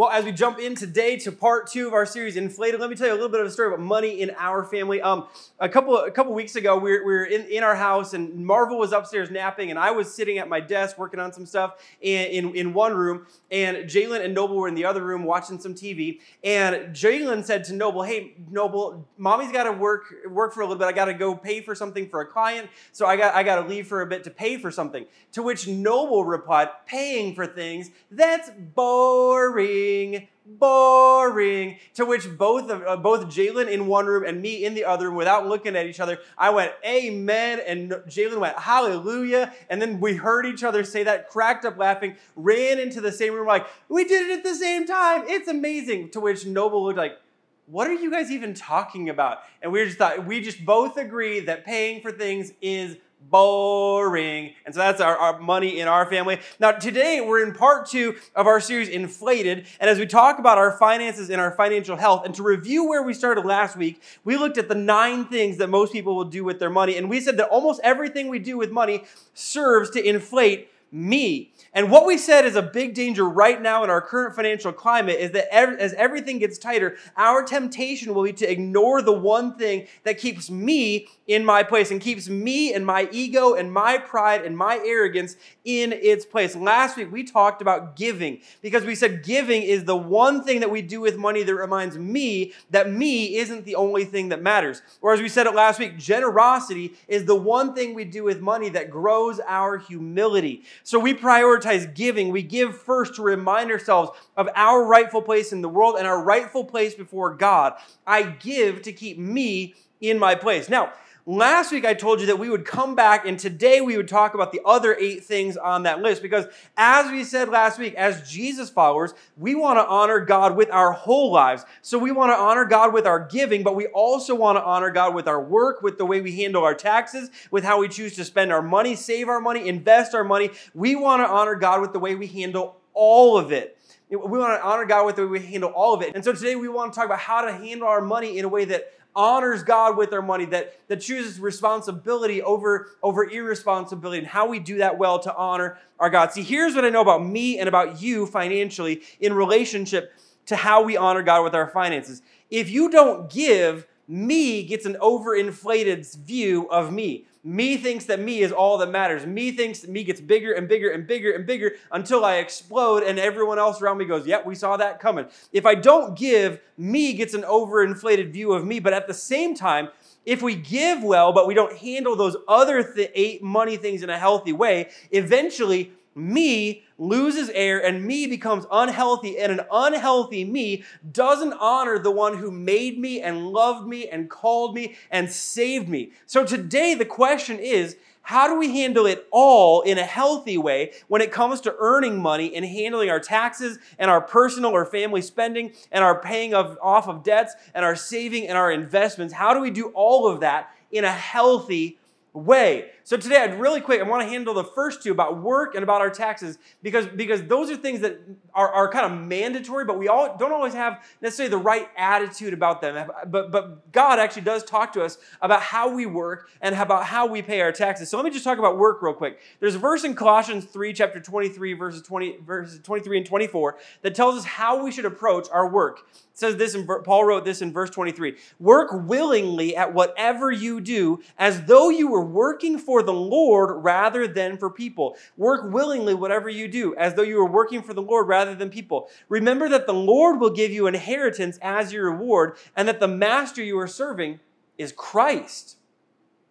Well, as we jump in today to part two of our series, Inflated, let me tell you a little bit of a story about money in our family. Um, a couple a couple weeks ago, we were, we were in, in our house, and Marvel was upstairs napping, and I was sitting at my desk working on some stuff in, in, in one room, and Jalen and Noble were in the other room watching some TV. And Jalen said to Noble, "Hey, Noble, mommy's got to work work for a little bit. I got to go pay for something for a client, so I got I got to leave for a bit to pay for something." To which Noble replied, "Paying for things? That's boring." Boring, boring. To which both of uh, both Jalen in one room and me in the other room, without looking at each other, I went Amen, and Jalen went Hallelujah, and then we heard each other say that, cracked up laughing, ran into the same room like we did it at the same time. It's amazing. To which Noble looked like what are you guys even talking about? And we just thought, we just both agree that paying for things is boring. And so that's our, our, money in our family. Now, today we're in part two of our series, Inflated. And as we talk about our finances and our financial health, and to review where we started last week, we looked at the nine things that most people will do with their money. And we said that almost everything we do with money serves to inflate me. And what we said is a big danger right now in our current financial climate is that as everything gets tighter, our temptation will be to ignore the one thing that keeps me in my place and keeps me and my ego and my pride and my arrogance in its place. Last week we talked about giving because we said giving is the one thing that we do with money that reminds me that me isn't the only thing that matters. Or as we said it last week, generosity is the one thing we do with money that grows our humility. So we prioritize giving. We give first to remind ourselves of our rightful place in the world and our rightful place before God. I give to keep me in my place. Now, Last week, I told you that we would come back and today we would talk about the other eight things on that list because, as we said last week, as Jesus followers, we want to honor God with our whole lives. So, we want to honor God with our giving, but we also want to honor God with our work, with the way we handle our taxes, with how we choose to spend our money, save our money, invest our money. We want to honor God with the way we handle all of it. We want to honor God with the way we handle all of it. And so today we want to talk about how to handle our money in a way that honors God with our money, that, that chooses responsibility over, over irresponsibility, and how we do that well to honor our God. See, here's what I know about me and about you financially in relationship to how we honor God with our finances. If you don't give, me gets an overinflated view of me. Me thinks that me is all that matters. Me thinks me gets bigger and bigger and bigger and bigger until I explode and everyone else around me goes, Yep, we saw that coming. If I don't give, me gets an overinflated view of me. But at the same time, if we give well, but we don't handle those other th- eight money things in a healthy way, eventually me loses air and me becomes unhealthy, and an unhealthy me doesn't honor the one who made me and loved me and called me and saved me. So today, the question is how do we handle it all in a healthy way when it comes to earning money and handling our taxes and our personal or family spending and our paying of, off of debts and our saving and our investments? How do we do all of that in a healthy way. So today, I'd really quick, I want to handle the first two about work and about our taxes because, because those are things that are, are kind of mandatory, but we all don't always have necessarily the right attitude about them. But, but God actually does talk to us about how we work and about how we pay our taxes. So let me just talk about work real quick. There's a verse in Colossians 3, chapter 23, verses 20, verses 23 and 24 that tells us how we should approach our work It says this in Paul wrote this in verse 23. Work willingly at whatever you do as though you were working for the Lord rather than for people. Work willingly whatever you do as though you were working for the Lord rather than people. Remember that the Lord will give you inheritance as your reward and that the master you are serving is Christ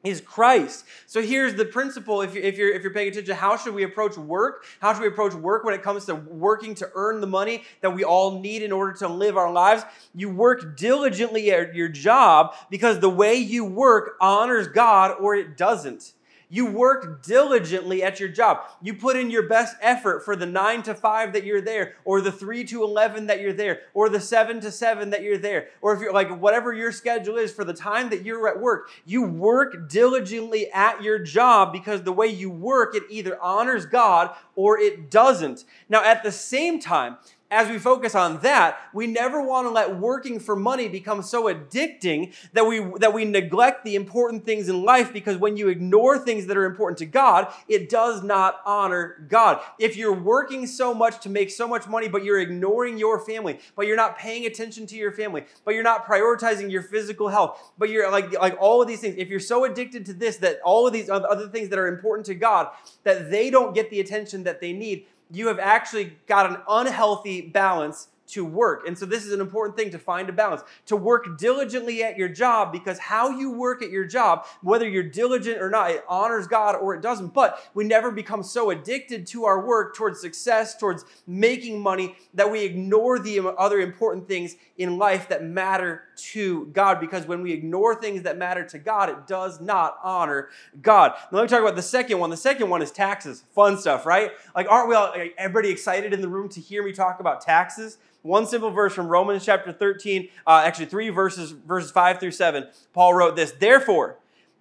is Christ. So here's the principle if you're, if, you're, if you're paying attention, how should we approach work? How should we approach work when it comes to working to earn the money that we all need in order to live our lives? You work diligently at your job because the way you work honors God or it doesn't. You work diligently at your job. You put in your best effort for the 9 to 5 that you're there, or the 3 to 11 that you're there, or the 7 to 7 that you're there, or if you're like whatever your schedule is for the time that you're at work. You work diligently at your job because the way you work, it either honors God or it doesn't. Now, at the same time, as we focus on that, we never want to let working for money become so addicting that we that we neglect the important things in life because when you ignore things that are important to God, it does not honor God. If you're working so much to make so much money but you're ignoring your family, but you're not paying attention to your family, but you're not prioritizing your physical health, but you're like like all of these things, if you're so addicted to this that all of these other things that are important to God that they don't get the attention that they need, you have actually got an unhealthy balance to work. And so this is an important thing to find a balance. To work diligently at your job because how you work at your job, whether you're diligent or not, it honors God or it doesn't. But we never become so addicted to our work towards success, towards making money that we ignore the other important things in life that matter to God because when we ignore things that matter to God, it does not honor God. Now, let me talk about the second one. The second one is taxes. Fun stuff, right? Like, aren't we all, everybody excited in the room to hear me talk about taxes? One simple verse from Romans chapter 13, uh, actually three verses, verses 5 through 7. Paul wrote this Therefore,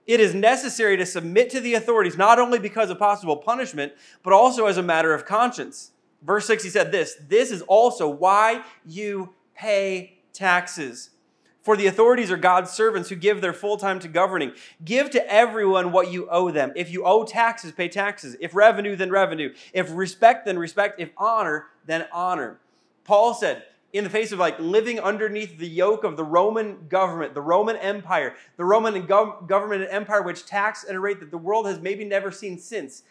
it is necessary to submit to the authorities not only because of possible punishment, but also as a matter of conscience. Verse 6, he said this This is also why you pay taxes. For the authorities are God's servants who give their full time to governing. Give to everyone what you owe them. If you owe taxes, pay taxes. If revenue, then revenue. If respect, then respect. If honor, then honor. Paul said, in the face of like living underneath the yoke of the Roman government, the Roman Empire, the Roman government and empire which tax at a rate that the world has maybe never seen since.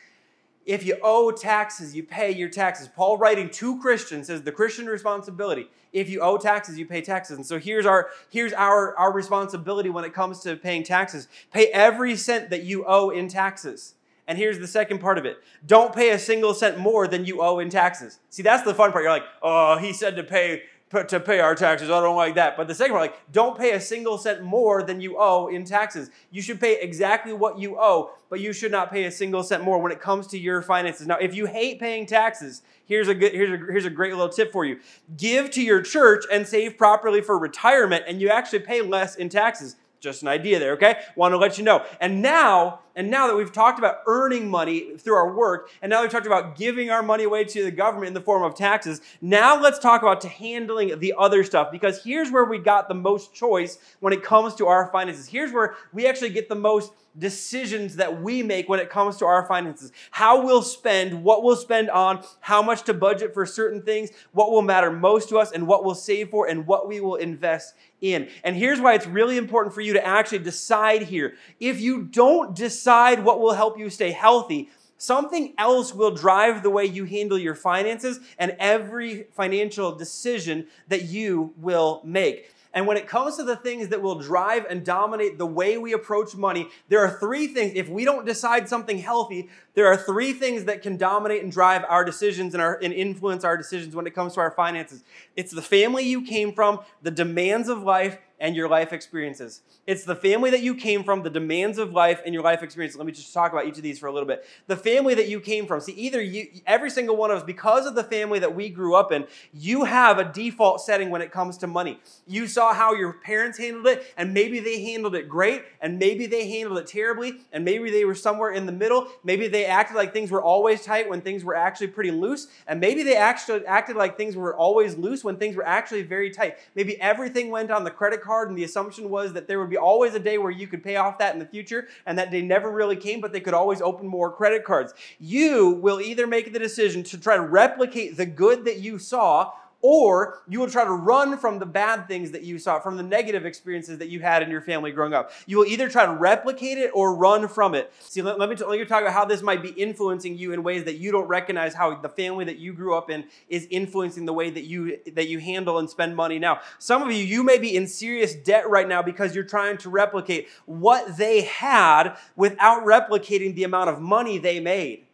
If you owe taxes, you pay your taxes. Paul writing to Christians says the Christian responsibility. If you owe taxes, you pay taxes. And so here's our here's our, our responsibility when it comes to paying taxes. Pay every cent that you owe in taxes. And here's the second part of it don't pay a single cent more than you owe in taxes. See, that's the fun part. You're like, oh, he said to pay to pay our taxes. I don't like that. But the second part, like, don't pay a single cent more than you owe in taxes. You should pay exactly what you owe, but you should not pay a single cent more when it comes to your finances. Now, if you hate paying taxes, here's a good here's a here's a great little tip for you. Give to your church and save properly for retirement, and you actually pay less in taxes. Just an idea there, okay? Want to let you know. And now, and now that we've talked about earning money through our work, and now we've talked about giving our money away to the government in the form of taxes, now let's talk about to handling the other stuff because here's where we got the most choice when it comes to our finances. Here's where we actually get the most decisions that we make when it comes to our finances. How we'll spend, what we'll spend on, how much to budget for certain things, what will matter most to us, and what we'll save for, and what we will invest in. And here's why it's really important for you to actually decide here. If you don't decide what will help you stay healthy, something else will drive the way you handle your finances and every financial decision that you will make. And when it comes to the things that will drive and dominate the way we approach money, there are three things. If we don't decide something healthy, there are three things that can dominate and drive our decisions and, our, and influence our decisions when it comes to our finances. It's the family you came from, the demands of life, and your life experiences. It's the family that you came from, the demands of life, and your life experiences. Let me just talk about each of these for a little bit. The family that you came from. See, either you, every single one of us, because of the family that we grew up in, you have a default setting when it comes to money. You saw how your parents handled it, and maybe they handled it great, and maybe they handled it terribly, and maybe they were somewhere in the middle. Maybe they acted like things were always tight when things were actually pretty loose, and maybe they actually acted like things were always loose when things were actually very tight. Maybe everything went on the credit card, and the assumption was that there would be always a day where you could pay off that in the future, and that day never really came, but they could always open more credit cards. You will either make the decision to try to replicate the good that you saw or you will try to run from the bad things that you saw, from the negative experiences that you had in your family growing up. You will either try to replicate it or run from it. See, let, let me, t- let me talk about how this might be influencing you in ways that you don't recognize how the family that you grew up in is influencing the way that you that you handle and spend money now. Some of you, you may be in serious debt right now because you're trying to replicate what they had without replicating the amount of money they made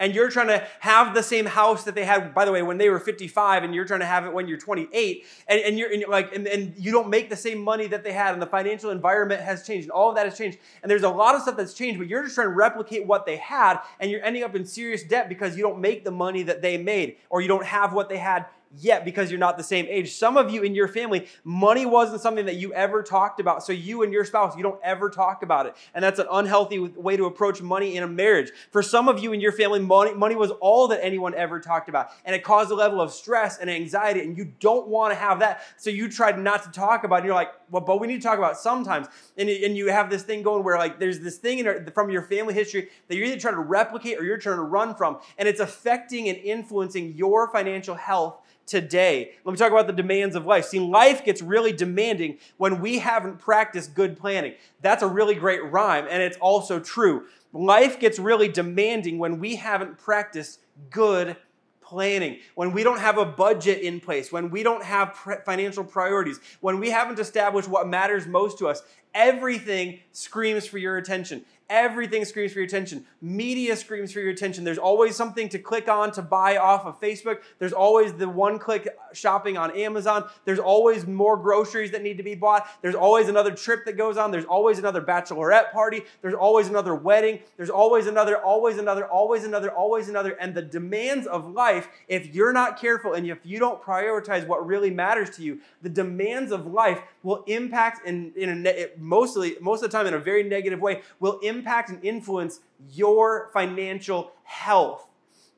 and you're trying to have the same house that they had, by the way, when they were 55, and you're trying to have it when you're 28, and, and you're, and like, and, and you don't make the same money that they had, and the financial environment has changed, and all of that has changed. And there's a lot of stuff that's changed, but you're just trying to replicate what they had, and you're ending up in serious debt because you don't make the money that they made, or you don't have what they had yet because you're not the same age. Some of you in your family, money wasn't something that you ever talked about. So you and your spouse, you don't ever talk about it. And that's an unhealthy way to approach money in a marriage. For some of you in your family, money, money was all that anyone ever talked about. And it caused a level of stress and anxiety, and you don't want to have that. So you tried not to talk about it. And you're like, well, but we need to talk about sometimes. And, and you have this thing going where like there's this thing in, from your family history that you're either trying to replicate or you're trying to run from, and it's affecting and influencing your financial health today. Let me talk about the demands of life. See, life gets really demanding when we haven't practiced good planning. That's a really great rhyme, and it's also true. Life gets really demanding when we haven't practiced good planning, when we don't have a budget in place, when we don't have financial priorities, when we haven't established what matters most to us, everything screams for your attention. Everything screams for your attention. Media screams for your attention. There's always something to click on to buy off of Facebook. There's always the one click shopping on Amazon. There's always more groceries that need to be bought. There's always another trip that goes on. There's always another bachelorette party. There's always another wedding. There's always another, always another, always another, always another. And the demands of life, if you're not careful and if you don't prioritize what really matters to you, the demands of life will impact in, in a, mostly, most of the time in a very negative way, will impact impact and influence your financial health.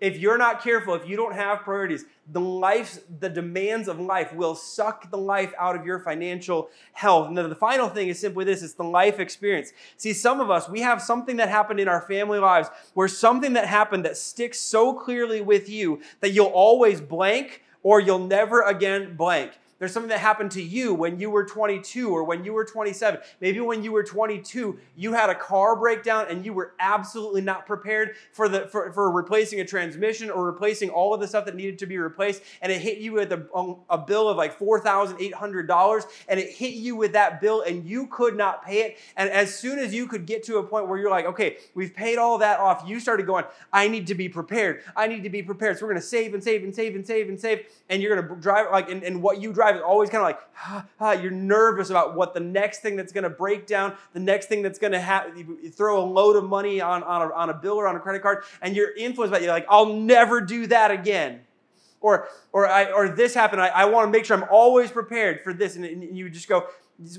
If you're not careful, if you don't have priorities, the life, the demands of life will suck the life out of your financial health. And then the final thing is simply this it's the life experience. See, some of us, we have something that happened in our family lives where something that happened that sticks so clearly with you that you'll always blank or you'll never again blank. There's something that happened to you when you were 22 or when you were 27. Maybe when you were 22, you had a car breakdown and you were absolutely not prepared for, the, for, for replacing a transmission or replacing all of the stuff that needed to be replaced. And it hit you with a, um, a bill of like $4,800. And it hit you with that bill and you could not pay it. And as soon as you could get to a point where you're like, okay, we've paid all that off, you started going, I need to be prepared. I need to be prepared. So we're going to save and save and save and save and save. And you're going to drive like, and, and what you drive is always kind of like, ah, ah, you're nervous about what the next thing that's going to break down, the next thing that's going to have, you throw a load of money on, on, a, on a bill or on a credit card, and you're influenced by it. You're like, I'll never do that again. Or, or, I, or this happened, I, I want to make sure I'm always prepared for this. And, and you just go,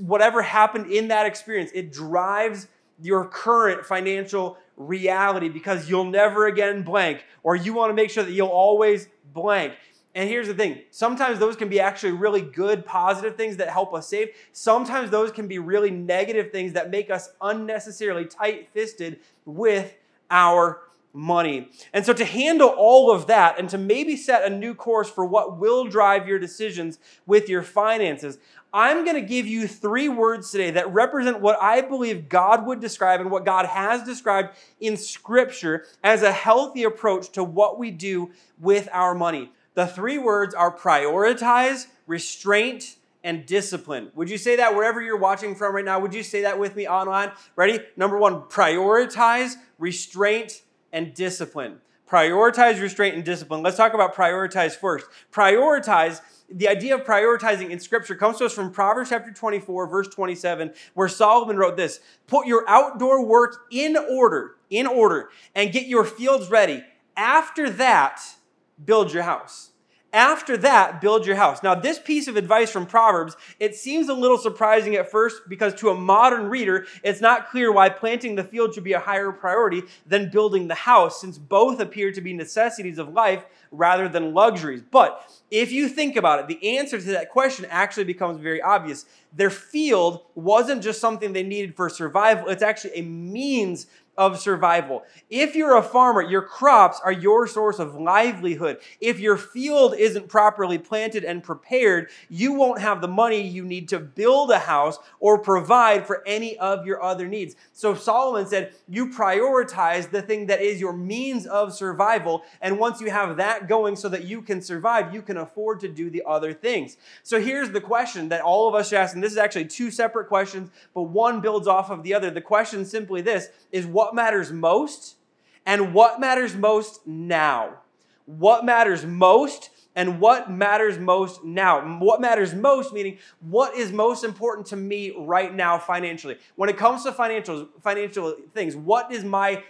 whatever happened in that experience, it drives your current financial reality because you'll never again blank, or you want to make sure that you'll always blank. And here's the thing sometimes those can be actually really good, positive things that help us save. Sometimes those can be really negative things that make us unnecessarily tight fisted with our money. And so, to handle all of that and to maybe set a new course for what will drive your decisions with your finances, I'm going to give you three words today that represent what I believe God would describe and what God has described in Scripture as a healthy approach to what we do with our money. The three words are prioritize, restraint, and discipline. Would you say that wherever you're watching from right now? Would you say that with me online? Ready? Number one, prioritize, restraint, and discipline. Prioritize, restraint, and discipline. Let's talk about prioritize first. Prioritize, the idea of prioritizing in Scripture comes to us from Proverbs chapter 24, verse 27, where Solomon wrote this Put your outdoor work in order, in order, and get your fields ready. After that, build your house. After that, build your house. Now, this piece of advice from Proverbs, it seems a little surprising at first because to a modern reader, it's not clear why planting the field should be a higher priority than building the house, since both appear to be necessities of life rather than luxuries. But if you think about it, the answer to that question actually becomes very obvious. Their field wasn't just something they needed for survival, it's actually a means of survival. If you're a farmer, your crops are your source of livelihood. If your field isn't properly planted and prepared, you won't have the money you need to build a house or provide for any of your other needs. So Solomon said, You prioritize the thing that is your means of survival. And once you have that going so that you can survive, you can afford to do the other things. So here's the question that all of us should ask, and this is actually two separate questions, but one builds off of the other. The question simply this is what what matters most and what matters most now. What matters most and what matters most now. What matters most, meaning what is most important to me right now financially. When it comes to financial, financial things, what is my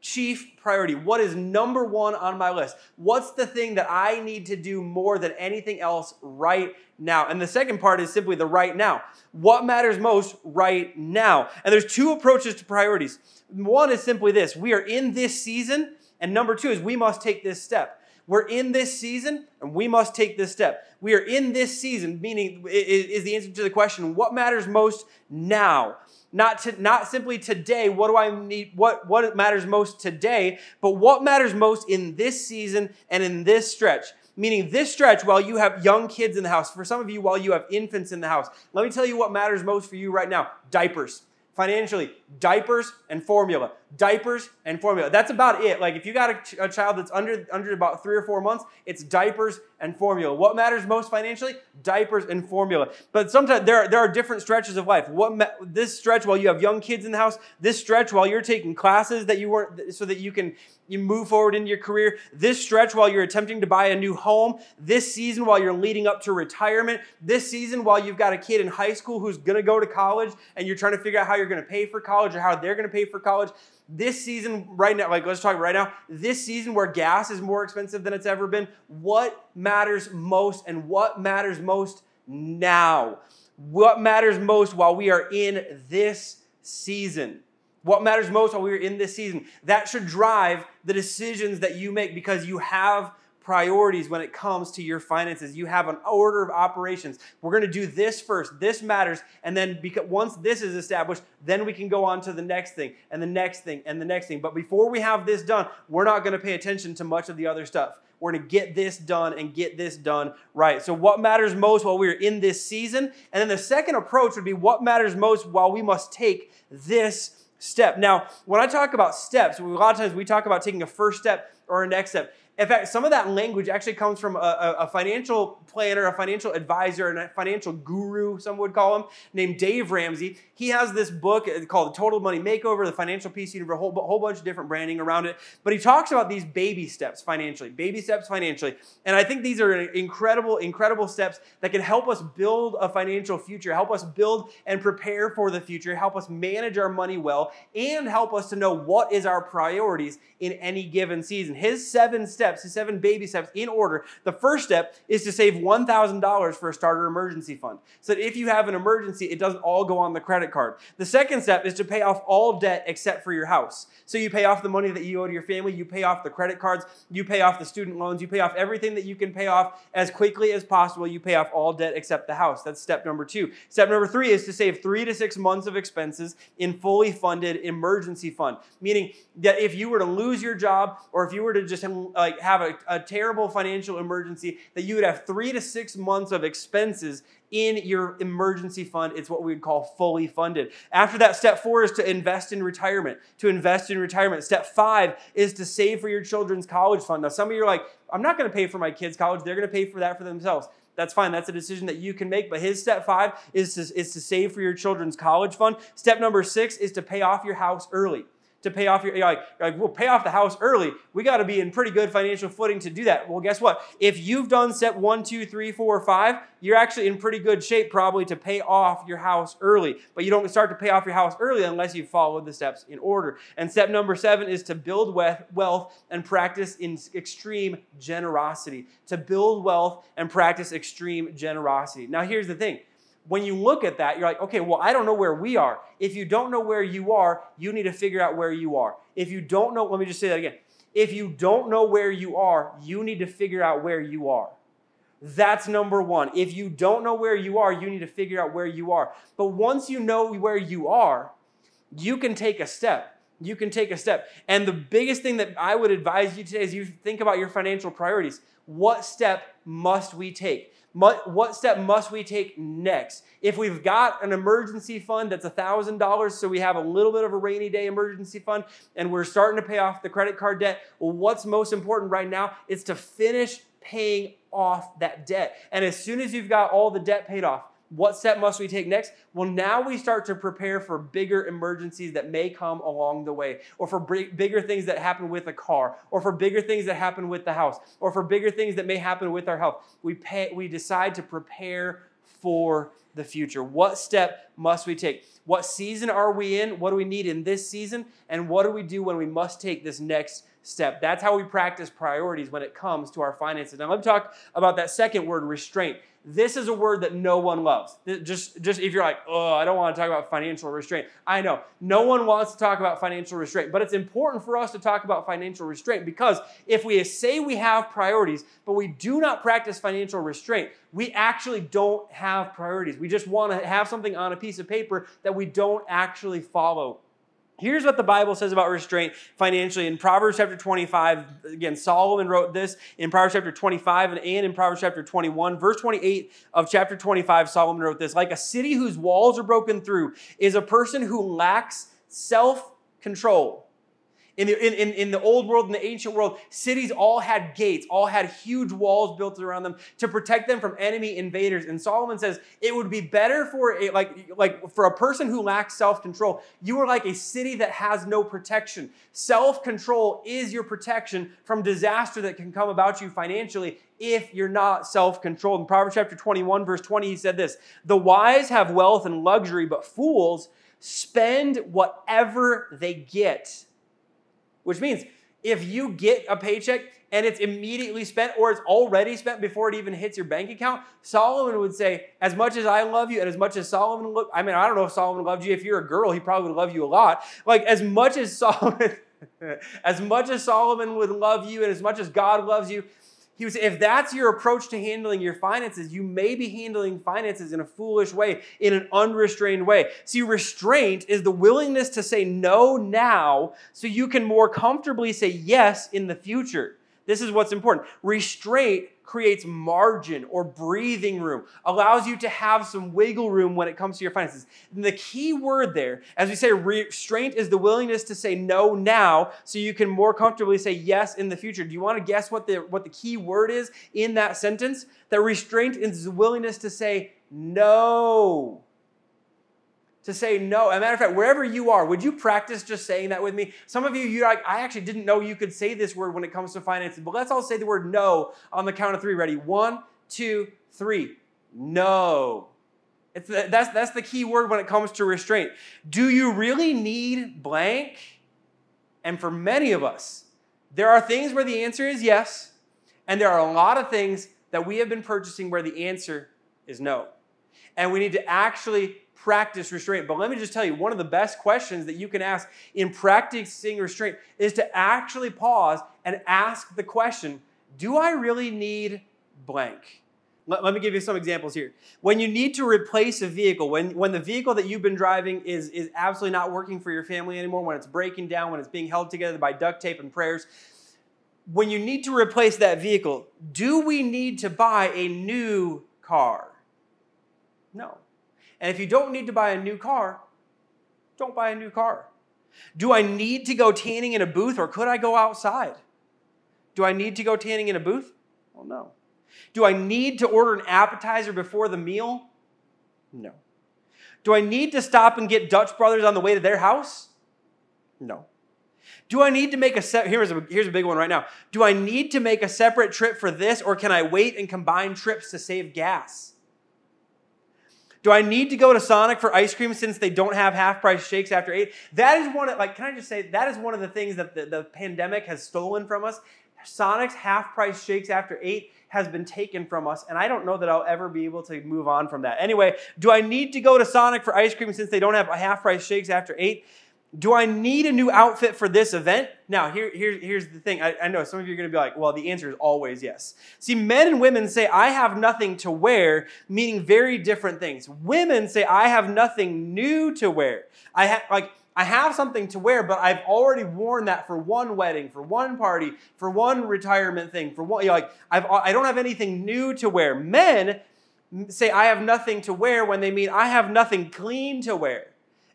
chief priority? What is number one on my list? What's the thing that I need to do more than anything else right now? And the second part is simply the right now. What matters most right now? And there's two approaches to priorities. One is simply this we are in this season, and number two is we must take this step. We're in this season and we must take this step. We are in this season, meaning is the answer to the question, what matters most now? Not to, not simply today, what do I need, what, what matters most today, but what matters most in this season and in this stretch. Meaning, this stretch, while you have young kids in the house, for some of you, while you have infants in the house, let me tell you what matters most for you right now diapers financially diapers and formula diapers and formula. That's about it. Like if you got a, ch- a, child that's under under about three or four months it's diapers and formula. What matters most financially? Diapers and formula. But sometimes there are, there are different stretches of life. What ma- this stretch while you have young kids in the house this stretch while you're taking classes that you weren't so that you can you move forward in your career, this stretch while you're attempting to buy a new home, this season while you're leading up to retirement, this season while you've got a kid in high school who's gonna go to college and you're trying to figure out how you're gonna pay for college or how they're gonna pay for college. This season, right now, like let's talk right now, this season where gas is more expensive than it's ever been, what matters most and what matters most now? What matters most while we are in this season? What matters most while we're in this season? That should drive the decisions that you make because you have priorities when it comes to your finances. You have an order of operations. We're going to do this first. This matters. And then because once this is established, then we can go on to the next thing and the next thing and the next thing. But before we have this done, we're not going to pay attention to much of the other stuff. We're going to get this done and get this done right. So, what matters most while we're in this season? And then the second approach would be what matters most while we must take this step. Now, when I talk about steps, a lot of times we talk about taking a first step or a next step. In fact, some of that language actually comes from a, a, financial planner, a financial advisor, and a financial guru, some would call him, named Dave Ramsey. He has this book called The Total Money Makeover, the financial piece, a whole, whole bunch of different branding around it. But he talks about these baby steps financially, baby steps financially. And I think these are incredible, incredible steps that can help us build a financial future, help us build and prepare for the future, help us manage our money well, and help us to know what is our priorities in any given season. His seven steps, his seven baby steps in order. The first step is to save $1,000 for a starter emergency fund. So that if you have an emergency, it doesn't all go on the credit card. The second step is to pay off all debt except for your house. So you pay off the money that you owe to your family, you pay off the credit cards, you pay off the student loans, you pay off everything that you can pay off as quickly as possible. You pay off all debt except the house. That's step number two. Step number three is to save three to six months of expenses in fully funded emergency fund, meaning that if you were to lose your job or if you were to just like have a, a terrible financial emergency, that you would have three to six months of expenses in your emergency fund. It's what we would call fully funded. After that, step four is to invest in retirement. To invest in retirement. Step five is to save for your children's college fund. Now, some of you are like, I'm not going to pay for my kids' college. They're going to pay for that for themselves. That's fine. That's a decision that you can make. But his step five is to, is to save for your children's college fund. Step number six is to pay off your house early to pay off your you're like, you're like we'll pay off the house early. We got to be in pretty good financial footing to do that. Well guess what? If you've done step one two three four five you're actually in pretty good shape probably to pay off your house early. But you don't start to pay off your house early unless you follow the steps in order. And step number seven is to build wealth and practice in extreme generosity. To build wealth and practice extreme generosity. Now here's the thing when you look at that, you're like, okay, well, I don't know where we are. If you don't know where you are, you need to figure out where you are. If you don't know, let me just say that again. If you don't know where you are, you need to figure out where you are. That's number one. If you don't know where you are, you need to figure out where you are. But once you know where you are, you can take a step. You can take a step. And the biggest thing that I would advise you today is you think about your financial priorities. What step must we take? What step must we take next? If we've got an emergency fund that's $1,000, so we have a little bit of a rainy day emergency fund, and we're starting to pay off the credit card debt, well, what's most important right now is to finish paying off that debt. And as soon as you've got all the debt paid off, what step must we take next? Well, now we start to prepare for bigger emergencies that may come along the way, or for bigger things that happen with a car, or for bigger things that happen with the house, or for bigger things that may happen with our health. We, pay, we decide to prepare for the future. What step must we take? What season are we in? What do we need in this season? And what do we do when we must take this next step? That's how we practice priorities when it comes to our finances. Now, let me talk about that second word, restraint. This is a word that no one loves. Just, just if you're like, oh, I don't want to talk about financial restraint. I know no one wants to talk about financial restraint, but it's important for us to talk about financial restraint because if we say we have priorities, but we do not practice financial restraint, we actually don't have priorities. We just want to have something on a piece of paper that we don't actually follow. Here's what the Bible says about restraint financially. In Proverbs chapter 25, again, Solomon wrote this in Proverbs chapter 25 and, in Proverbs chapter 21. Verse 28 of chapter 25, Solomon wrote this Like a city whose walls are broken through is a person who lacks self control. In the, in, in, in the old world, in the ancient world, cities all had gates, all had huge walls built around them to protect them from enemy invaders. And Solomon says it would be better for a, like, like for a person who lacks self-control. You are like a city that has no protection. Self-control is your protection from disaster that can come about you financially if you're not self-controlled. In Proverbs chapter 21, verse 20, he said this: the wise have wealth and luxury, but fools spend whatever they get which means if you get a paycheck and it's immediately spent or it's already spent before it even hits your bank account, Solomon would say, as much as I love you and as much as Solomon, lo- I mean, I don't know if Solomon loved you. If you're a girl, he probably would love you a lot. Like as much as Solomon, as much as Solomon would love you and as much as God loves you, he was if that's your approach to handling your finances, you may be handling finances in a foolish way, in an unrestrained way. See, restraint is the willingness to say no now so you can more comfortably say yes in the future. This is what's important. Restraint creates margin or breathing room, allows you to have some wiggle room when it comes to your finances. And the key word there, as we say, restraint is the willingness to say no now so you can more comfortably say yes in the future. Do you want to guess what the, what the key word is in that sentence? That restraint is the willingness to say no to say no. As a matter of fact, wherever you are, would you practice just saying that with me? Some of you, you like, I actually didn't know you could say this word when it comes to finances, but let's all say the word no on the count of three. Ready? One, two, three. No. It's the, that's, that's the key word when it comes to restraint. Do you really need blank? And for many of us, there are things where the answer is yes, and there are a lot of things that we have been purchasing where the answer is no. And we need to actually practice restraint. But let me just tell you, one of the best questions that you can ask in practicing restraint is to actually pause and ask the question Do I really need blank? Let, let me give you some examples here. When you need to replace a vehicle, when, when the vehicle that you've been driving is, is absolutely not working for your family anymore, when it's breaking down, when it's being held together by duct tape and prayers, when you need to replace that vehicle, do we need to buy a new car? No. And if you don't need to buy a new car, don't buy a new car. Do I need to go tanning in a booth or could I go outside? Do I need to go tanning in a booth? Well, no. Do I need to order an appetizer before the meal? No. Do I need to stop and get Dutch Brothers on the way to their house? No. Do I need to make a? Here's a, here's a big one right now. Do I need to make a separate trip for this or can I wait and combine trips to save gas? Do I need to go to Sonic for ice cream since they don't have half price shakes after eight? That is one of, like, can I just say, that is one of the things that the, the pandemic has stolen from us. Sonic's half price shakes after eight has been taken from us, and I don't know that I'll ever be able to move on from that. Anyway, do I need to go to Sonic for ice cream since they don't have half price shakes after eight? Do I need a new outfit for this event? Now, here, here, here's the thing. I, I know some of you are going to be like, well, the answer is always yes. See, men and women say, I have nothing to wear, meaning very different things. Women say, I have nothing new to wear. I have, like, I have something to wear, but I've already worn that for one wedding, for one party, for one retirement thing, for one, you know, like, I've, I don't have anything new to wear. Men say, I have nothing to wear when they mean, I have nothing clean to wear.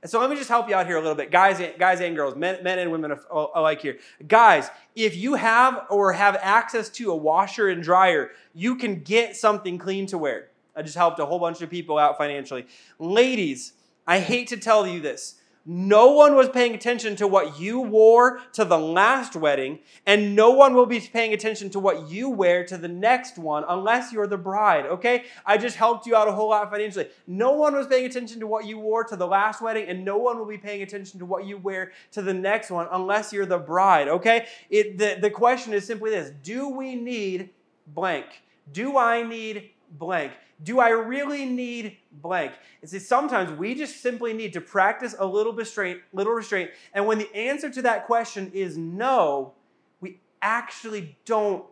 And so let me just help you out here a little bit, guys, guys and girls, men, men and women uh, alike here. Guys, if you have or have access to a washer and dryer, you can get something clean to wear. I just helped a whole bunch of people out financially. Ladies, I hate to tell you this, no one was paying attention to what you wore to the last wedding, and no one will be paying attention to what you wear to the next one unless you're the bride, okay? I just helped you out a whole lot financially. No one was paying attention to what you wore to the last wedding, and no one will be paying attention to what you wear to the next one unless you're the bride, okay? It, the, the question is simply this Do we need blank? Do I need blank? Do I really need blank? And see, sometimes we just simply need to practice a little restraint, little restraint. And when the answer to that question is no, we actually don't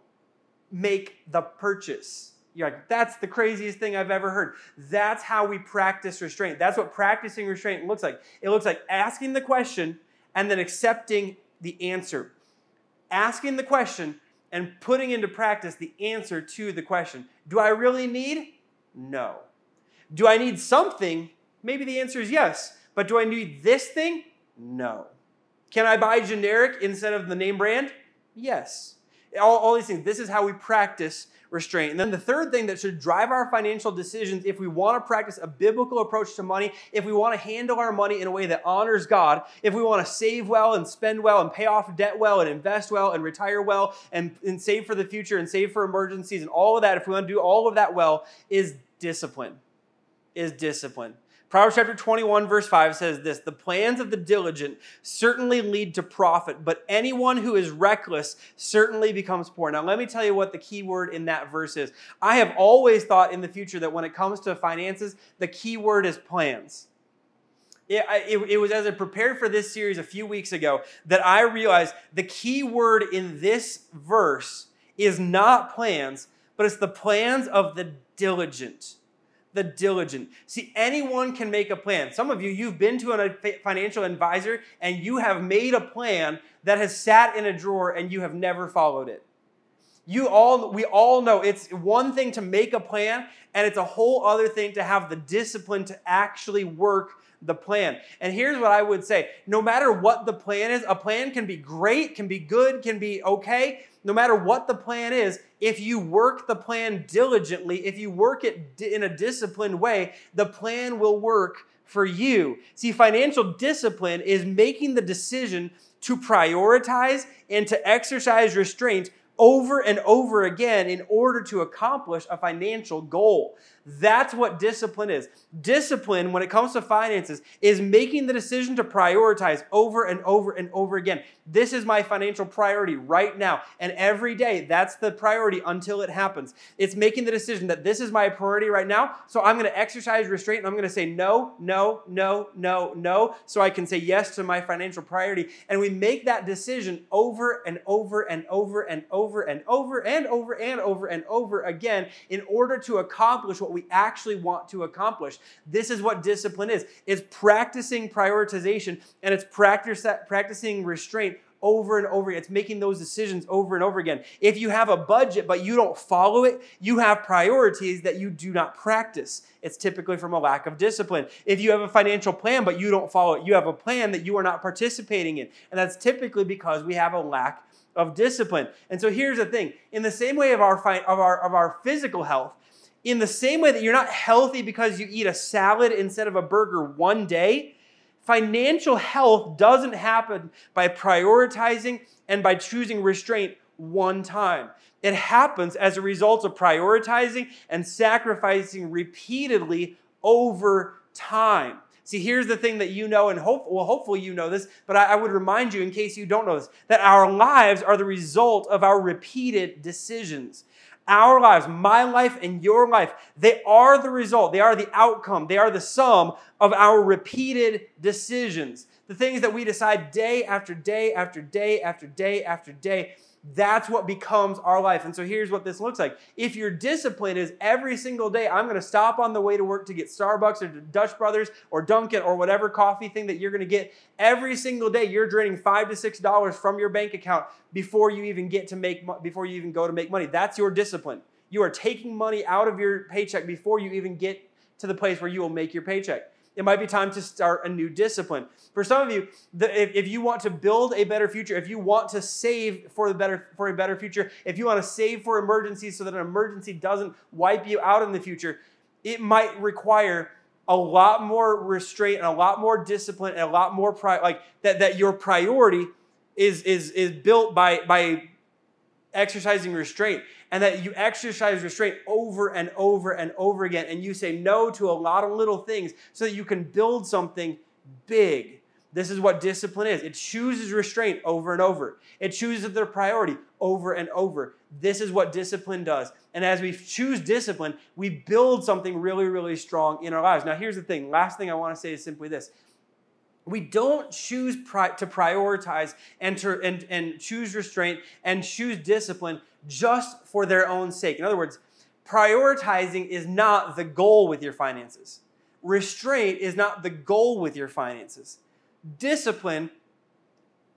make the purchase. You're like, that's the craziest thing I've ever heard. That's how we practice restraint. That's what practicing restraint looks like. It looks like asking the question and then accepting the answer. Asking the question and putting into practice the answer to the question. Do I really need? No. Do I need something? Maybe the answer is yes. But do I need this thing? No. Can I buy generic instead of the name brand? Yes. All, all these things. This is how we practice restraint. And then the third thing that should drive our financial decisions if we want to practice a biblical approach to money, if we want to handle our money in a way that honors God, if we want to save well and spend well and pay off debt well and invest well and retire well and, and save for the future and save for emergencies and all of that, if we want to do all of that well, is discipline. Is discipline. Proverbs chapter 21, verse 5 says this The plans of the diligent certainly lead to profit, but anyone who is reckless certainly becomes poor. Now, let me tell you what the key word in that verse is. I have always thought in the future that when it comes to finances, the key word is plans. It, it, it, was as I prepared for this series a few weeks ago that I realized the key word in this verse is not plans, but it's the plans of the diligent the diligent. See, anyone can make a plan. Some of you, you've been to a financial advisor and you have made a plan that has sat in a drawer and you have never followed it. You all, we all know it's one thing to make a plan and it's a whole other thing to have the discipline to actually work the plan. And here's what I would say no matter what the plan is, a plan can be great, can be good, can be okay. No matter what the plan is, if you work the plan diligently, if you work it in a disciplined way, the plan will work for you. See, financial discipline is making the decision to prioritize and to exercise restraint over and over again in order to accomplish a financial goal. That's what discipline is. Discipline, when it comes to finances, is making the decision to prioritize over and over and over again. This is my financial priority right now. And every day, that's the priority until it happens. It's making the decision that this is my priority right now. So I'm going to exercise restraint and I'm going to say no, no, no, no, no. So I can say yes to my financial priority. And we make that decision over and over and over and over and over and over and over and over again in order to accomplish what what we actually want to accomplish. This is what discipline is. It's practicing prioritization and it's practice, practicing restraint over and over again. It's making those decisions over and over again. If you have a budget but you don't follow it, you have priorities that you do not practice. It's typically from a lack of discipline. If you have a financial plan but you don't follow it, you have a plan that you are not participating in. And that's typically because we have a lack of discipline. And so here's the thing in the same way of our, of our, of our physical health, in the same way that you're not healthy because you eat a salad instead of a burger one day, financial health doesn't happen by prioritizing and by choosing restraint one time. It happens as a result of prioritizing and sacrificing repeatedly over time. See, here's the thing that you know, and hope, well, hopefully you know this, but I, I would remind you in case you don't know this, that our lives are the result of our repeated decisions our lives, my life and your life, they are the result, they are the outcome, they are the sum of our repeated decisions. The things that we decide day after day after day after day after day. That's what becomes our life. And so here's what this looks like. If your discipline is every single day, I'm going to stop on the way to work to get Starbucks or Dutch Brothers or Dunkin' or whatever coffee thing that you're going to get. Every single day, you're draining five to six dollars from your bank account before you even get to make before you even go to make money. That's your discipline. You are taking money out of your paycheck before you even get to the place where you will make your paycheck. It might be time to start a new discipline. For some of you, the, if, if you want to build a better future, if you want to save for the better for a better future, if you want to save for emergencies so that an emergency doesn't wipe you out in the future, it might require a lot more restraint and a lot more discipline and a lot more pri- like that that your priority is is is built by by exercising restraint and that you exercise restraint over and over and over again and you say no to a lot of little things so that you can build something big this is what discipline is. It chooses restraint over and over. It chooses their priority over and over. This is what discipline does. And as we choose discipline, we build something really, really strong in our lives. Now, here's the thing last thing I want to say is simply this we don't choose pri- to prioritize and, to, and, and choose restraint and choose discipline just for their own sake. In other words, prioritizing is not the goal with your finances. Restraint is not the goal with your finances discipline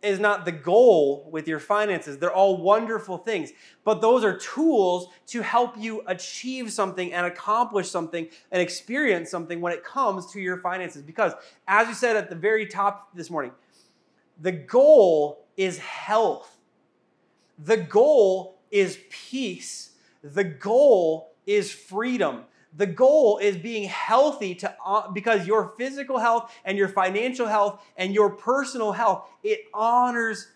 is not the goal with your finances. They're all wonderful things, but those are tools to help you achieve something and accomplish something and experience something when it comes to your finances. Because, as we said at the very top this morning, the goal is health, the goal is peace, the goal is freedom. The goal is being healthy to uh, because your physical health and your financial health and your personal health it honors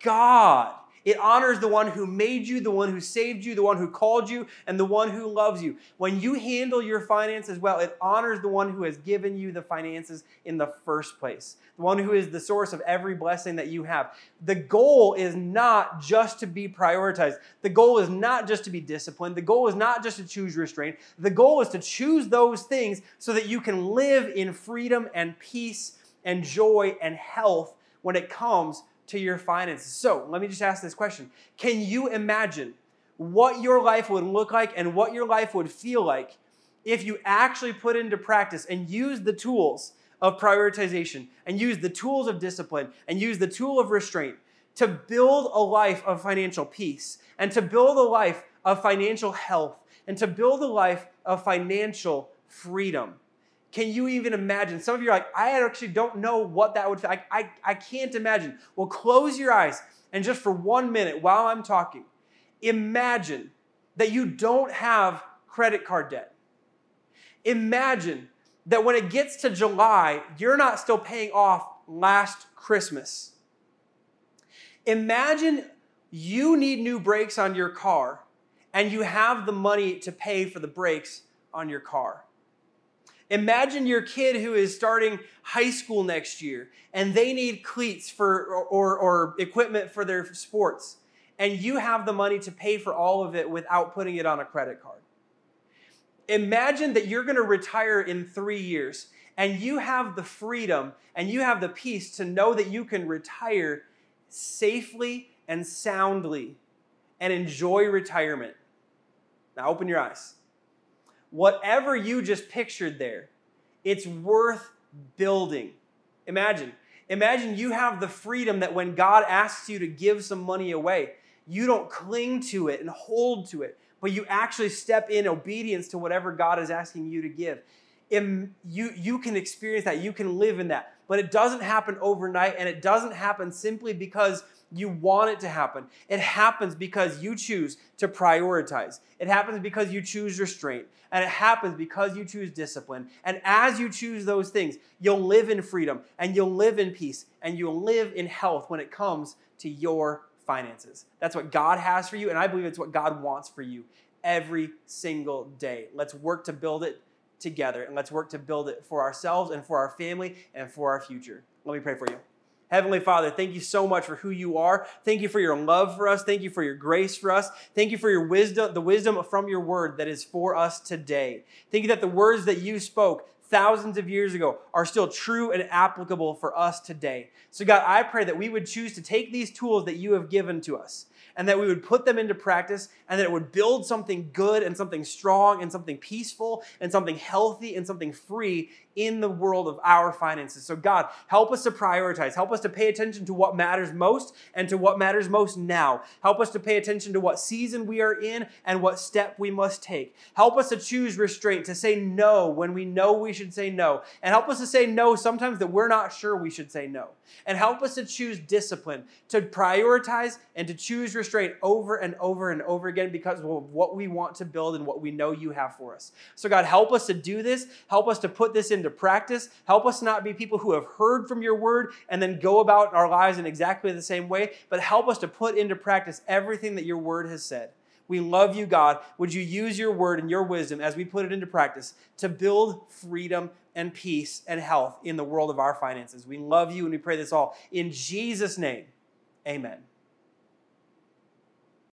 God. It honors the one who made you, the one who saved you, the one who called you, and the one who loves you. When you handle your finances well, it honors the one who has given you the finances in the first place, the one who is the source of every blessing that you have. The goal is not just to be prioritized. The goal is not just to be disciplined. The goal is not just to choose restraint. The goal is to choose those things so that you can live in freedom and peace and joy and health when it comes to your finances. So let me just ask this question Can you imagine what your life would look like and what your life would feel like if you actually put into practice and use the tools of prioritization and use the tools of discipline and use the tool of restraint to build a life of financial peace and to build a life of financial health and to build a life of financial freedom? Can you even imagine? Some of you are like, I actually don't know what that would feel like. I, I can't imagine. Well, close your eyes and just for one minute while I'm talking, imagine that you don't have credit card debt. Imagine that when it gets to July, you're not still paying off last Christmas. Imagine you need new brakes on your car and you have the money to pay for the brakes on your car. Imagine your kid who is starting high school next year and they need cleats for or, or, equipment for their sports, and you have the money to pay for all of it without putting it on a credit card. Imagine that you're going to retire in three years and you have the freedom and you have the peace to know that you can retire safely and soundly and enjoy retirement. Now, open your eyes whatever you just pictured there, it's worth building. Imagine. Imagine you have the freedom that when God asks you to give some money away, you don't cling to it and hold to it, but you actually step in obedience to whatever God is asking you to give. you, you can experience that, you can live in that, but it doesn't happen overnight and it doesn't happen simply because you want it to happen. It happens because you choose to prioritize. It happens because you choose restraint. And it happens because you choose discipline. And as you choose those things, you'll live in freedom and you'll live in peace and you'll live in health when it comes to your finances. That's what God has for you. And I believe it's what God wants for you every single day. Let's work to build it together and let's work to build it for ourselves and for our family and for our future. Let me pray for you. Heavenly Father, thank you so much for who you are. Thank you for your love for us. Thank you for your grace for us. Thank you for your wisdom, the wisdom from your word that is for us today. Thank you that the words that you spoke thousands of years ago are still true and applicable for us today. So, God, I pray that we would choose to take these tools that you have given to us and that we would put them into practice and that it would build something good and something strong and something peaceful and something healthy and something free in the world of our finances. So, God, help us to prioritize. Help us to pay attention to what matters most and to what matters most now. Help us to pay attention to what season we are in and what step we must take. Help us to choose restraint, to say no when we know we should say no. And help us to say no sometimes that we're not sure we should say no. And help us to choose discipline, to prioritize and to choose restraint over and over and over again because of what we want to build and what we know you have for us. So, God, help us to do this. Help us to put this into practice. Help us not be people who have heard from your word and then go about our lives in exactly the same way, but help us to put into practice everything that your word has said. We love you, God. Would you use your word and your wisdom as we put it into practice to build freedom and peace and health in the world of our finances? We love you and we pray this all in Jesus' name. Amen.